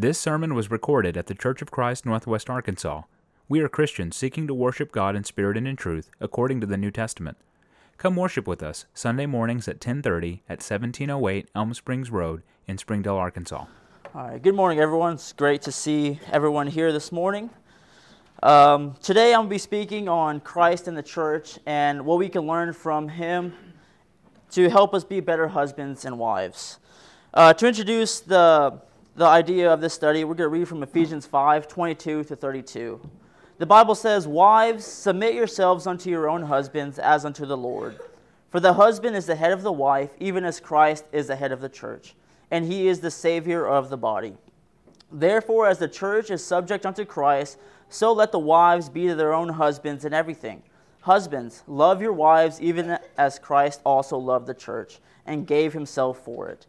This sermon was recorded at the Church of Christ, Northwest Arkansas. We are Christians seeking to worship God in spirit and in truth, according to the New Testament. Come worship with us Sunday mornings at 10:30 at 1708 Elm Springs Road in Springdale, Arkansas. All right. Good morning, everyone. It's great to see everyone here this morning. Um, today, I'm going to be speaking on Christ and the church and what we can learn from Him to help us be better husbands and wives. Uh, to introduce the the idea of this study, we're going to read from Ephesians 5 22 to 32. The Bible says, Wives, submit yourselves unto your own husbands as unto the Lord. For the husband is the head of the wife, even as Christ is the head of the church, and he is the Savior of the body. Therefore, as the church is subject unto Christ, so let the wives be to their own husbands in everything. Husbands, love your wives even as Christ also loved the church and gave himself for it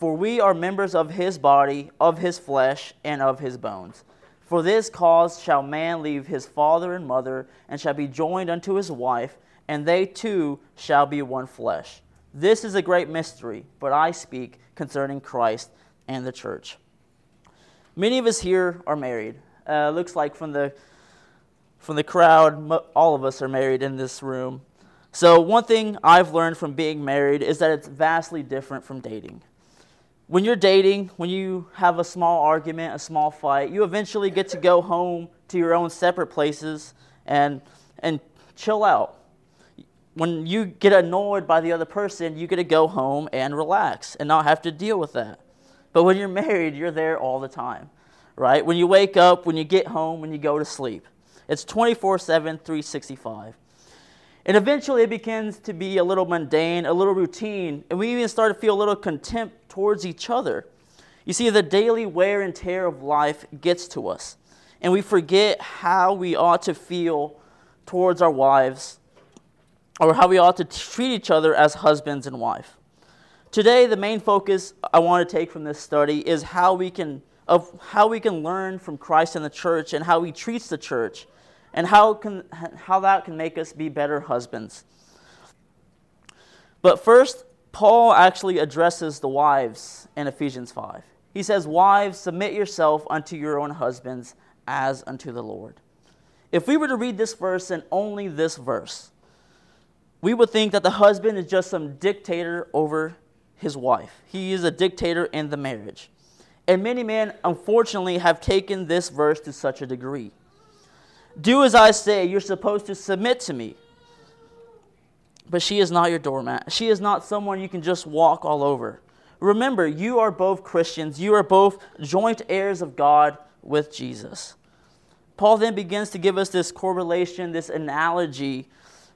For we are members of his body, of his flesh, and of his bones. For this cause shall man leave his father and mother, and shall be joined unto his wife, and they two shall be one flesh. This is a great mystery, but I speak concerning Christ and the church. Many of us here are married. Uh, looks like from the from the crowd, all of us are married in this room. So one thing I've learned from being married is that it's vastly different from dating when you're dating, when you have a small argument, a small fight, you eventually get to go home to your own separate places and, and chill out. When you get annoyed by the other person, you get to go home and relax and not have to deal with that. But when you're married, you're there all the time, right? When you wake up, when you get home, when you go to sleep. It's 24 7, 365. And eventually it begins to be a little mundane, a little routine, and we even start to feel a little contempt towards each other. You see, the daily wear and tear of life gets to us, and we forget how we ought to feel towards our wives or how we ought to treat each other as husbands and wife. Today, the main focus I want to take from this study is how we can of how we can learn from Christ and the church and how he treats the church and how, can, how that can make us be better husbands. But first, Paul actually addresses the wives in Ephesians 5. He says, Wives, submit yourself unto your own husbands as unto the Lord. If we were to read this verse and only this verse, we would think that the husband is just some dictator over his wife. He is a dictator in the marriage. And many men, unfortunately, have taken this verse to such a degree. Do as I say, you're supposed to submit to me. But she is not your doormat. She is not someone you can just walk all over. Remember, you are both Christians. You are both joint heirs of God with Jesus. Paul then begins to give us this correlation, this analogy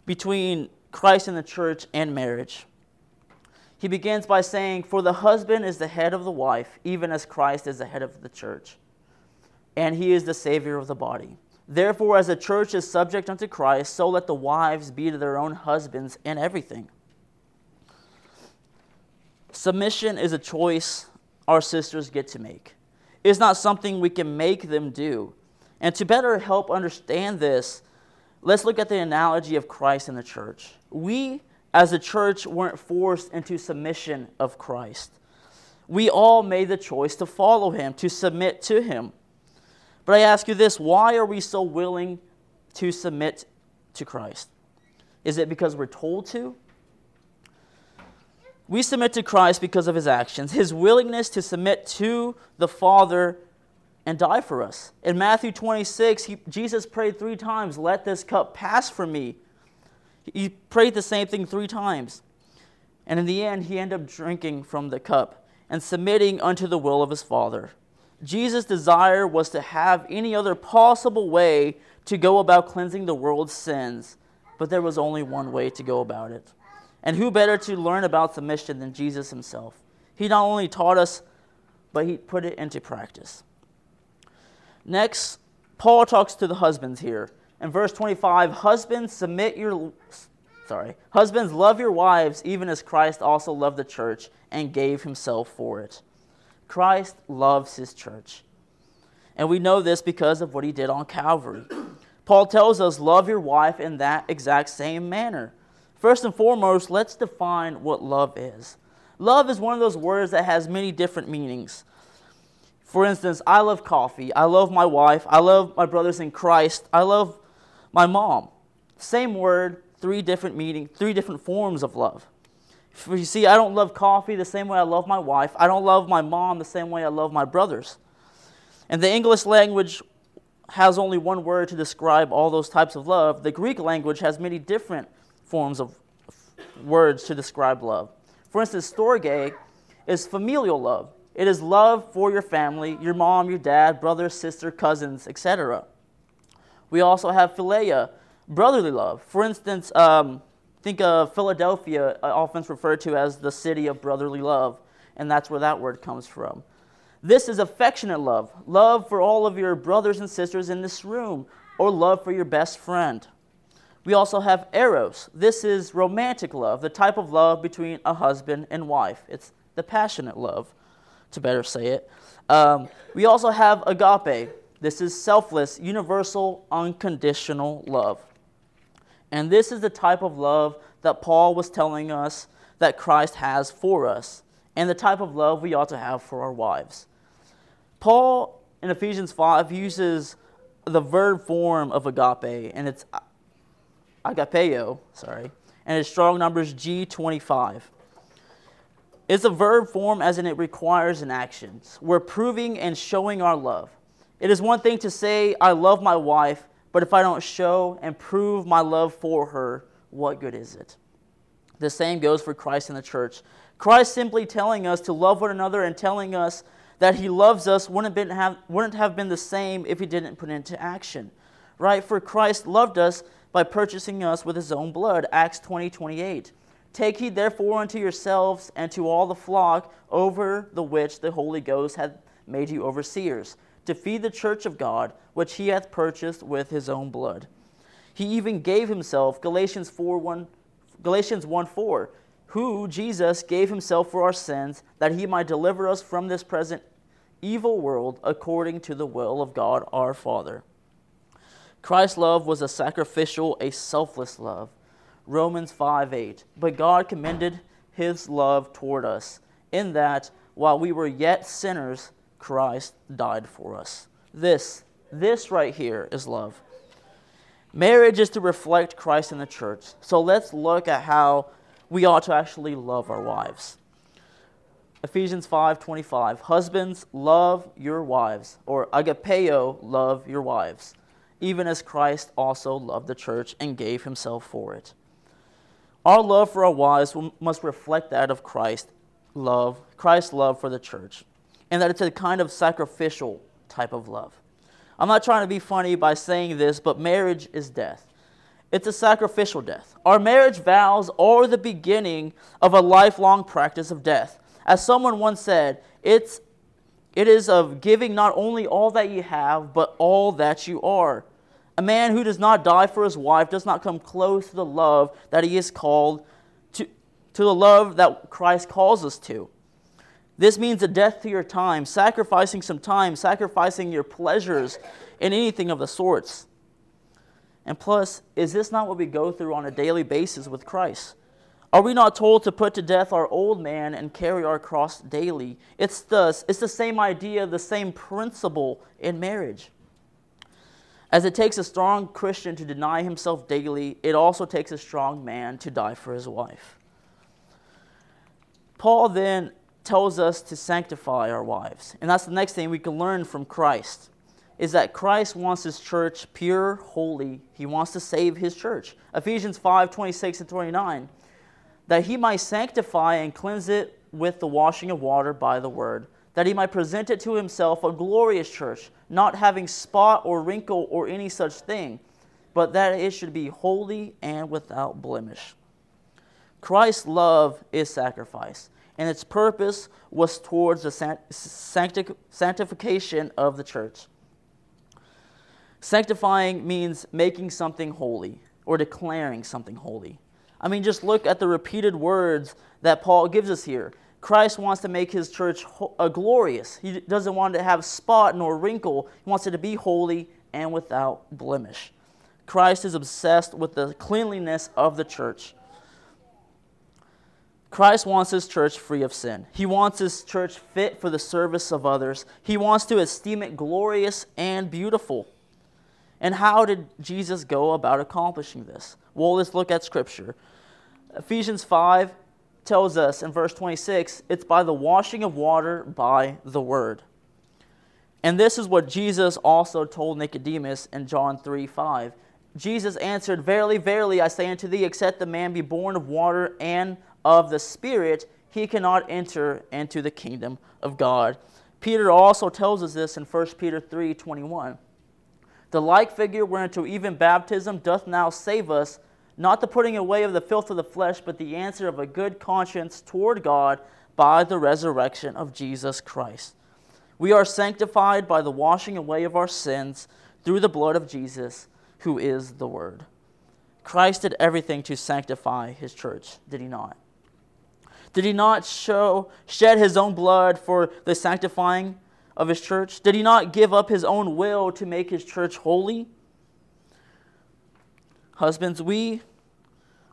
between Christ and the church and marriage. He begins by saying, For the husband is the head of the wife, even as Christ is the head of the church, and he is the Savior of the body. Therefore, as the church is subject unto Christ, so let the wives be to their own husbands in everything. Submission is a choice our sisters get to make. It's not something we can make them do. And to better help understand this, let's look at the analogy of Christ and the church. We, as a church, weren't forced into submission of Christ. We all made the choice to follow him, to submit to him. But I ask you this why are we so willing to submit to Christ? Is it because we're told to? We submit to Christ because of his actions, his willingness to submit to the Father and die for us. In Matthew 26, he, Jesus prayed three times, Let this cup pass from me. He prayed the same thing three times. And in the end, he ended up drinking from the cup and submitting unto the will of his Father. Jesus' desire was to have any other possible way to go about cleansing the world's sins, but there was only one way to go about it. And who better to learn about submission than Jesus himself? He not only taught us, but he put it into practice. Next, Paul talks to the husbands here. In verse 25, husbands submit your sorry, husbands love your wives even as Christ also loved the church and gave himself for it. Christ loves his church. And we know this because of what he did on Calvary. Paul tells us, love your wife in that exact same manner. First and foremost, let's define what love is. Love is one of those words that has many different meanings. For instance, I love coffee. I love my wife. I love my brothers in Christ. I love my mom. Same word, three different meaning, three different forms of love. You see, I don't love coffee the same way I love my wife. I don't love my mom the same way I love my brothers. And the English language has only one word to describe all those types of love. The Greek language has many different forms of words to describe love. For instance, storge is familial love. It is love for your family, your mom, your dad, brother, sister, cousins, etc. We also have philia, brotherly love. For instance, um, think of Philadelphia, uh, often referred to as the city of brotherly love, and that's where that word comes from. This is affectionate love, love for all of your brothers and sisters in this room, or love for your best friend. We also have eros. This is romantic love, the type of love between a husband and wife. It's the passionate love, to better say it. Um, we also have agape. This is selfless, universal, unconditional love. And this is the type of love that Paul was telling us that Christ has for us, and the type of love we ought to have for our wives. Paul in Ephesians 5 uses the verb form of agape, and it's agapeo, sorry, and its strong numbers G25. It's a verb form as in it requires an action. We're proving and showing our love. It is one thing to say, I love my wife, but if I don't show and prove my love for her, what good is it? The same goes for Christ and the church. Christ simply telling us to love one another and telling us that he loves us wouldn't, been have, wouldn't have been the same if he didn't put it into action. Right? For Christ loved us by purchasing us with his own blood. Acts 20 28. Take heed therefore unto yourselves and to all the flock over the which the Holy Ghost hath made you overseers, to feed the church of God, which he hath purchased with his own blood. He even gave himself, Galatians 4 1, Galatians 1 4, who, Jesus, gave himself for our sins, that he might deliver us from this present evil world according to the will of God our Father. Christ's love was a sacrificial, a selfless love. Romans 5 8. But God commended his love toward us, in that while we were yet sinners, Christ died for us. This, this right here is love. Marriage is to reflect Christ in the church. So let's look at how we ought to actually love our wives. Ephesians 5:25 Husbands love your wives or agapeo love your wives even as Christ also loved the church and gave himself for it. Our love for our wives must reflect that of Christ love, Christ's love for the church, and that it's a kind of sacrificial type of love. I'm not trying to be funny by saying this, but marriage is death. It's a sacrificial death. Our marriage vows are the beginning of a lifelong practice of death. As someone once said, it's it is of giving not only all that you have, but all that you are. A man who does not die for his wife does not come close to the love that he is called to, to the love that Christ calls us to. This means a death to your time, sacrificing some time, sacrificing your pleasures, and anything of the sorts. And plus, is this not what we go through on a daily basis with Christ? Are we not told to put to death our old man and carry our cross daily? It's the, it's the same idea, the same principle in marriage. As it takes a strong Christian to deny himself daily, it also takes a strong man to die for his wife. Paul then tells us to sanctify our wives. And that's the next thing we can learn from Christ is that Christ wants his church pure, holy. He wants to save his church. Ephesians 5 26 and 29 that he might sanctify and cleanse it with the washing of water by the word, that he might present it to himself a glorious church, not having spot or wrinkle or any such thing, but that it should be holy and without blemish. Christ's love is sacrifice, and its purpose was towards the sanctification of the church. Sanctifying means making something holy or declaring something holy. I mean, just look at the repeated words that Paul gives us here. Christ wants to make his church uh, glorious. He doesn't want to have spot nor wrinkle. He wants it to be holy and without blemish. Christ is obsessed with the cleanliness of the church. Christ wants his church free of sin. He wants his church fit for the service of others. He wants to esteem it glorious and beautiful. And how did Jesus go about accomplishing this? Well, let's look at Scripture. Ephesians 5 tells us in verse 26 it's by the washing of water by the word. And this is what Jesus also told Nicodemus in John 3 5. Jesus answered, Verily, verily, I say unto thee, except the man be born of water and of the Spirit, he cannot enter into the kingdom of God. Peter also tells us this in 1 Peter 3 21. The like figure whereunto even baptism doth now save us, not the putting away of the filth of the flesh, but the answer of a good conscience toward God by the resurrection of Jesus Christ. We are sanctified by the washing away of our sins through the blood of Jesus, who is the Word. Christ did everything to sanctify his church, did he not? Did he not show, shed his own blood for the sanctifying of his church? Did he not give up his own will to make his church holy? Husbands, we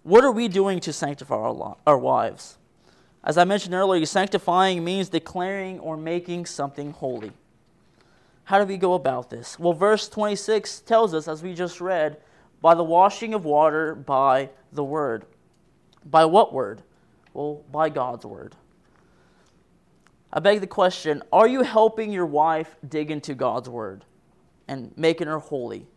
what are we doing to sanctify our, our wives? As I mentioned earlier, sanctifying means declaring or making something holy. How do we go about this? Well, verse 26 tells us, as we just read, by the washing of water by the word. By what word? Well, by God's word. I beg the question are you helping your wife dig into God's word and making her holy?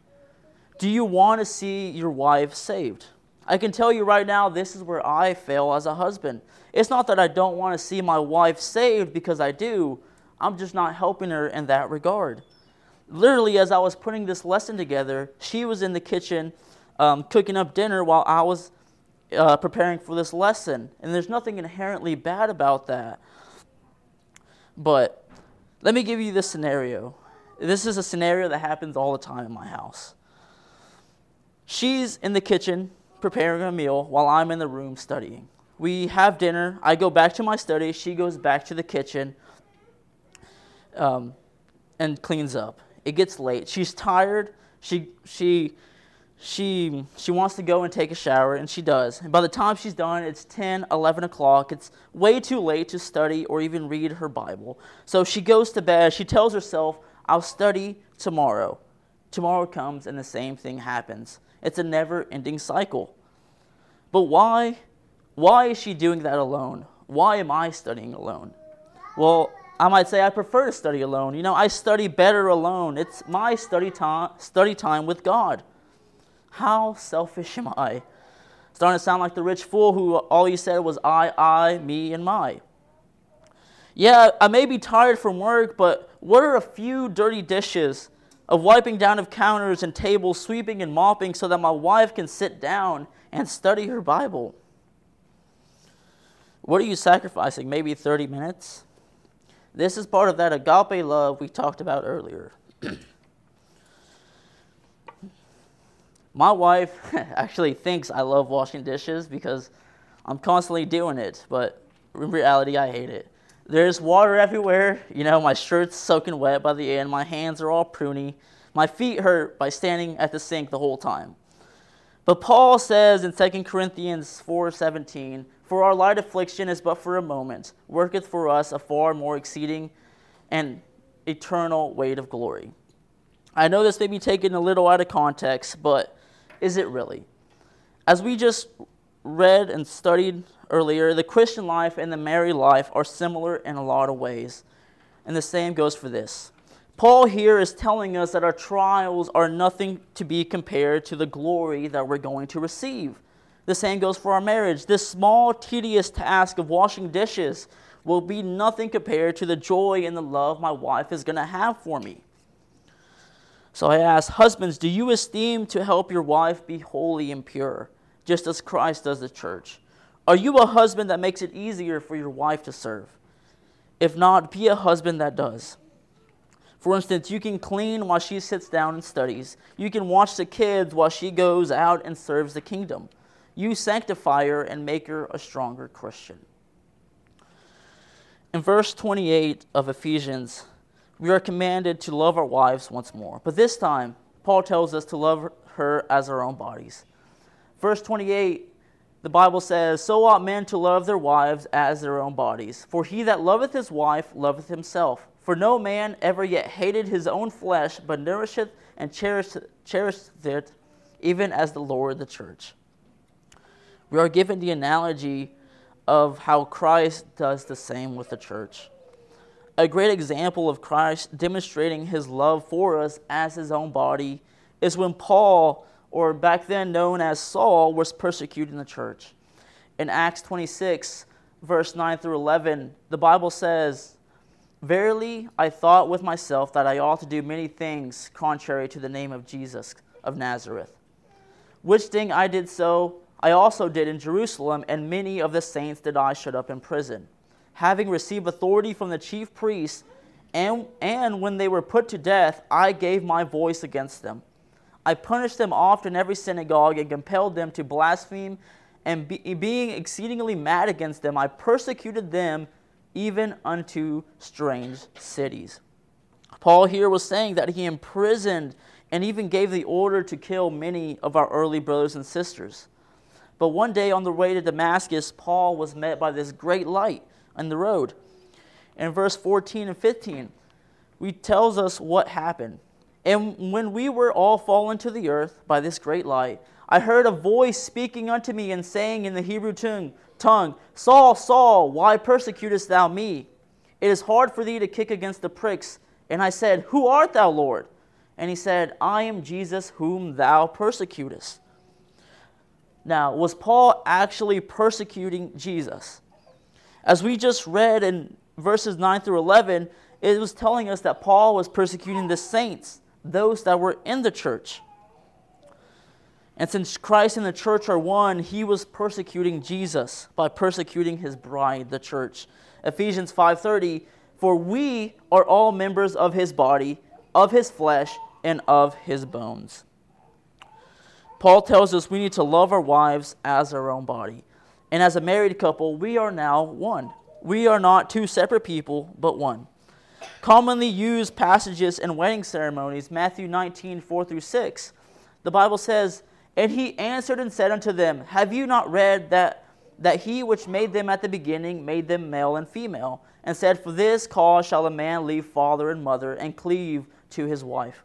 Do you want to see your wife saved? I can tell you right now, this is where I fail as a husband. It's not that I don't want to see my wife saved because I do, I'm just not helping her in that regard. Literally, as I was putting this lesson together, she was in the kitchen um, cooking up dinner while I was uh, preparing for this lesson. And there's nothing inherently bad about that. But let me give you this scenario. This is a scenario that happens all the time in my house. She's in the kitchen preparing a meal while I'm in the room studying. We have dinner. I go back to my study. She goes back to the kitchen um, and cleans up. It gets late. She's tired. She, she she she wants to go and take a shower and she does. And by the time she's done it's 10 11 o'clock. It's way too late to study or even read her bible. So she goes to bed. She tells herself i'll study tomorrow. Tomorrow comes and the same thing happens. It's a never ending cycle. But why why is she doing that alone? Why am i studying alone? Well i might say i prefer to study alone. You know i study better alone. It's my study time study time with god how selfish am I? Starting to sound like the rich fool who all he said was I, I, me, and my. Yeah, I may be tired from work, but what are a few dirty dishes of wiping down of counters and tables, sweeping and mopping so that my wife can sit down and study her Bible? What are you sacrificing? Maybe 30 minutes? This is part of that agape love we talked about earlier. My wife actually thinks I love washing dishes because I'm constantly doing it, but in reality, I hate it. There's water everywhere. You know, my shirt's soaking wet by the end. My hands are all pruny. My feet hurt by standing at the sink the whole time. But Paul says in 2 Corinthians 4:17, "For our light affliction is but for a moment, worketh for us a far more exceeding and eternal weight of glory." I know this may be taken a little out of context, but is it really? As we just read and studied earlier, the Christian life and the married life are similar in a lot of ways. And the same goes for this. Paul here is telling us that our trials are nothing to be compared to the glory that we're going to receive. The same goes for our marriage. This small, tedious task of washing dishes will be nothing compared to the joy and the love my wife is going to have for me. So I ask, husbands, do you esteem to help your wife be holy and pure, just as Christ does the church? Are you a husband that makes it easier for your wife to serve? If not, be a husband that does. For instance, you can clean while she sits down and studies. You can watch the kids while she goes out and serves the kingdom. You sanctify her and make her a stronger Christian. In verse 28 of Ephesians, we are commanded to love our wives once more. But this time, Paul tells us to love her as our own bodies. Verse 28, the Bible says, So ought men to love their wives as their own bodies. For he that loveth his wife loveth himself. For no man ever yet hated his own flesh, but nourisheth and cherisheth it, even as the Lord the church. We are given the analogy of how Christ does the same with the church. A great example of Christ demonstrating his love for us as his own body is when Paul, or back then known as Saul, was persecuting the church. In Acts 26, verse 9 through 11, the Bible says, Verily, I thought with myself that I ought to do many things contrary to the name of Jesus of Nazareth. Which thing I did so, I also did in Jerusalem, and many of the saints did I shut up in prison, having received authority from the chief priests. And, and when they were put to death, I gave my voice against them. I punished them oft in every synagogue and compelled them to blaspheme. And be, being exceedingly mad against them, I persecuted them even unto strange cities. Paul here was saying that he imprisoned and even gave the order to kill many of our early brothers and sisters. But one day on the way to Damascus, Paul was met by this great light on the road. In verse 14 and 15, we tells us what happened. And when we were all fallen to the earth by this great light, I heard a voice speaking unto me and saying in the Hebrew tongue, Saul, Saul, why persecutest thou me? It is hard for thee to kick against the pricks. And I said, Who art thou, Lord? And he said, I am Jesus whom thou persecutest. Now, was Paul actually persecuting Jesus? As we just read in verses 9 through 11, it was telling us that Paul was persecuting the saints, those that were in the church. And since Christ and the church are one, he was persecuting Jesus by persecuting his bride, the church. Ephesians 5:30, "For we are all members of his body, of his flesh, and of his bones." Paul tells us we need to love our wives as our own body. And as a married couple, we are now one. We are not two separate people, but one. Commonly used passages in wedding ceremonies, Matthew 19, 4 through 6. The Bible says, and he answered and said unto them, Have you not read that, that he which made them at the beginning made them male and female? And said, For this cause shall a man leave father and mother, and cleave to his wife,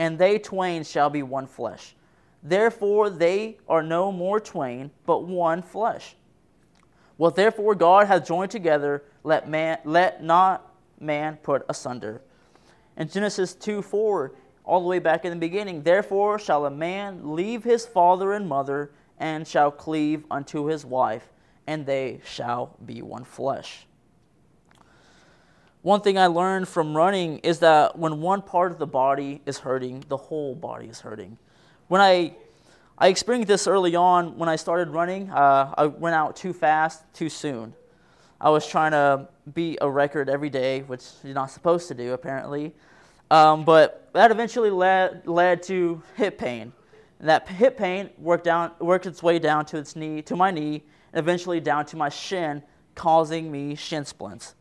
and they twain shall be one flesh. Therefore they are no more twain, but one flesh. What therefore God hath joined together, let, man, let not man put asunder. In Genesis 2 4, all the way back in the beginning. Therefore shall a man leave his father and mother, and shall cleave unto his wife, and they shall be one flesh. One thing I learned from running is that when one part of the body is hurting, the whole body is hurting. When I I experienced this early on when I started running. Uh, I went out too fast, too soon. I was trying to beat a record every day, which you're not supposed to do, apparently. Um, but that eventually led, led to hip pain. And that hip pain worked, down, worked its way down to, its knee, to my knee and eventually down to my shin, causing me shin splints.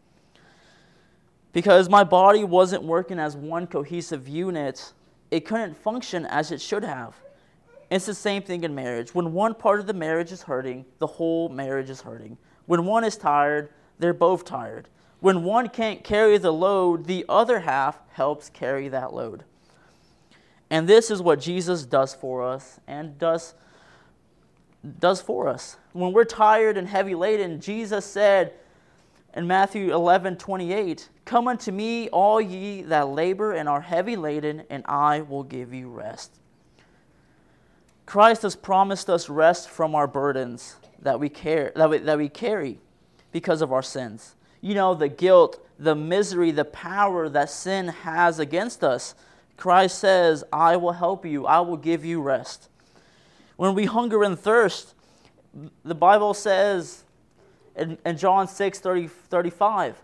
Because my body wasn't working as one cohesive unit, it couldn't function as it should have. It's the same thing in marriage. When one part of the marriage is hurting, the whole marriage is hurting. When one is tired, they're both tired. When one can't carry the load, the other half helps carry that load. And this is what Jesus does for us and does, does for us. When we're tired and heavy laden, Jesus said in Matthew 11 28, Come unto me, all ye that labor and are heavy laden, and I will give you rest. Christ has promised us rest from our burdens that we, care, that we, that we carry because of our sins you know, the guilt, the misery, the power that sin has against us. Christ says, I will help you, I will give you rest. When we hunger and thirst, the Bible says in, in John 6 30, 35,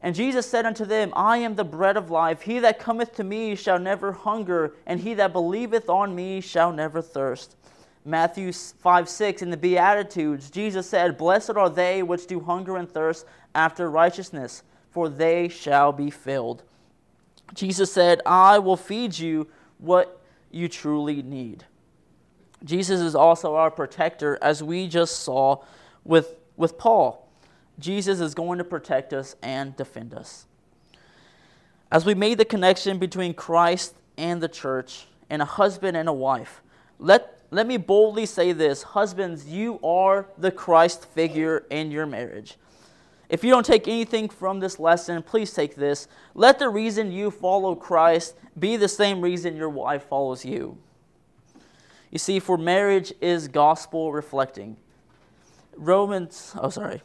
And Jesus said unto them, I am the bread of life. He that cometh to me shall never hunger, and he that believeth on me shall never thirst. Matthew 5 6, in the Beatitudes, Jesus said, Blessed are they which do hunger and thirst after righteousness, for they shall be filled. Jesus said, I will feed you what you truly need. Jesus is also our protector, as we just saw with, with Paul. Jesus is going to protect us and defend us. As we made the connection between Christ and the church, and a husband and a wife, let, let me boldly say this Husbands, you are the Christ figure in your marriage. If you don't take anything from this lesson, please take this. Let the reason you follow Christ be the same reason your wife follows you. You see, for marriage is gospel reflecting. Romans, oh, sorry.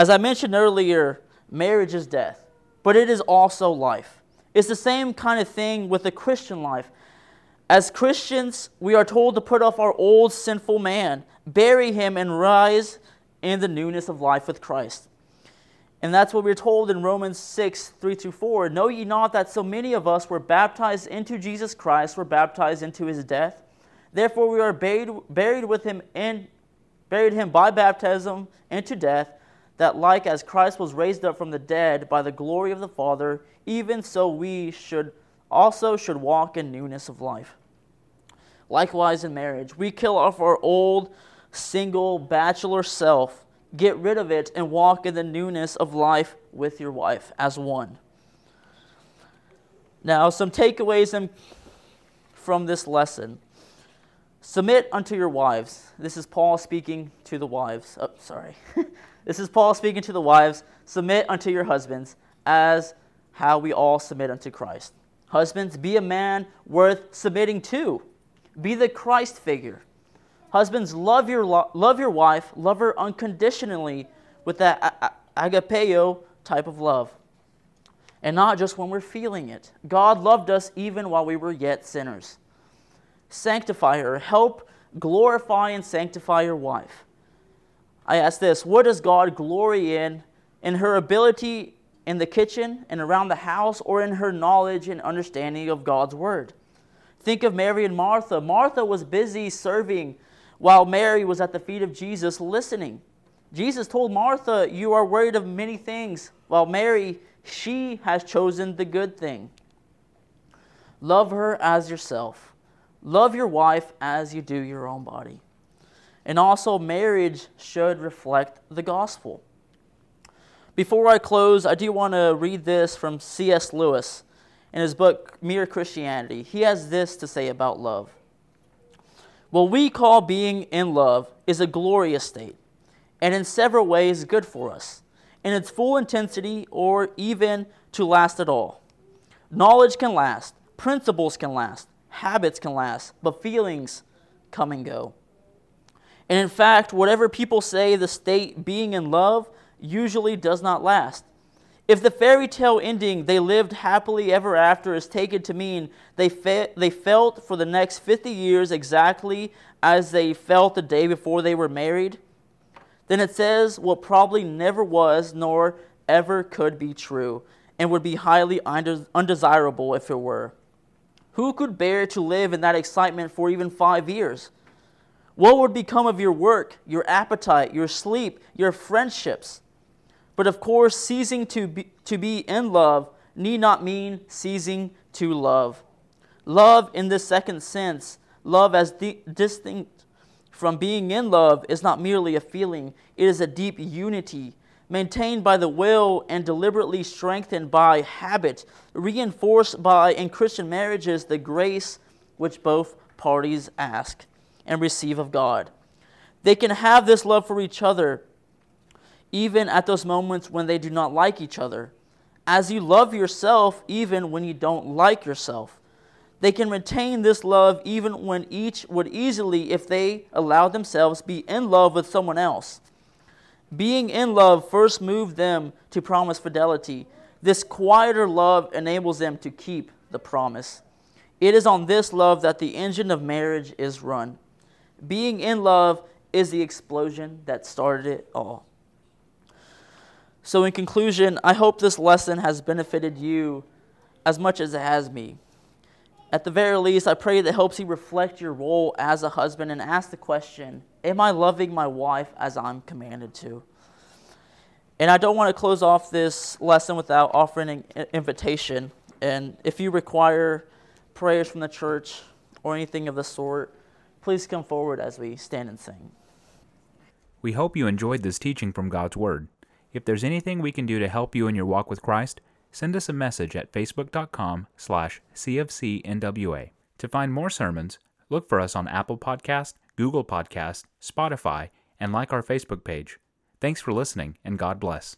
As I mentioned earlier, marriage is death, but it is also life. It's the same kind of thing with the Christian life. As Christians, we are told to put off our old sinful man, bury him, and rise in the newness of life with Christ. And that's what we're told in Romans 6, 3 to 4. Know ye not that so many of us were baptized into Jesus Christ, were baptized into his death? Therefore we are buried, buried with him in buried him by baptism into death that like as Christ was raised up from the dead by the glory of the Father, even so we should also should walk in newness of life. Likewise in marriage, we kill off our old single bachelor self, get rid of it and walk in the newness of life with your wife as one. Now, some takeaways from this lesson. Submit unto your wives. This is Paul speaking to the wives. Oh, sorry. This is Paul speaking to the wives Submit unto your husbands as how we all submit unto Christ. Husbands, be a man worth submitting to. Be the Christ figure. Husbands, love your, love your wife, love her unconditionally with that agapeo type of love. And not just when we're feeling it. God loved us even while we were yet sinners. Sanctify her. Help glorify and sanctify your wife. I ask this What does God glory in? In her ability in the kitchen and around the house, or in her knowledge and understanding of God's word? Think of Mary and Martha. Martha was busy serving while Mary was at the feet of Jesus listening. Jesus told Martha, You are worried of many things, while Mary, she has chosen the good thing. Love her as yourself. Love your wife as you do your own body. And also, marriage should reflect the gospel. Before I close, I do want to read this from C.S. Lewis in his book, Mere Christianity. He has this to say about love. What we call being in love is a glorious state, and in several ways good for us, in its full intensity or even to last at all. Knowledge can last, principles can last, habits can last, but feelings come and go. And in fact, whatever people say the state being in love usually does not last. If the fairy tale ending, they lived happily ever after, is taken to mean they, fe- they felt for the next 50 years exactly as they felt the day before they were married, then it says what probably never was nor ever could be true and would be highly undesirable if it were. Who could bear to live in that excitement for even five years? What would become of your work, your appetite, your sleep, your friendships? But of course, ceasing to be, to be in love need not mean ceasing to love. Love, in the second sense, love as di- distinct from being in love, is not merely a feeling, it is a deep unity maintained by the will and deliberately strengthened by habit, reinforced by, in Christian marriages, the grace which both parties ask and receive of God. They can have this love for each other even at those moments when they do not like each other, as you love yourself even when you don't like yourself. They can retain this love even when each would easily, if they allowed themselves, be in love with someone else. Being in love first moved them to promise fidelity. This quieter love enables them to keep the promise. It is on this love that the engine of marriage is run. Being in love is the explosion that started it all. So, in conclusion, I hope this lesson has benefited you as much as it has me. At the very least, I pray that helps you reflect your role as a husband and ask the question Am I loving my wife as I'm commanded to? And I don't want to close off this lesson without offering an invitation. And if you require prayers from the church or anything of the sort, please come forward as we stand and sing. We hope you enjoyed this teaching from God's Word. If there's anything we can do to help you in your walk with Christ, send us a message at facebook.com slash cfcnwa. To find more sermons, look for us on Apple Podcast, Google Podcast, Spotify, and like our Facebook page. Thanks for listening, and God bless.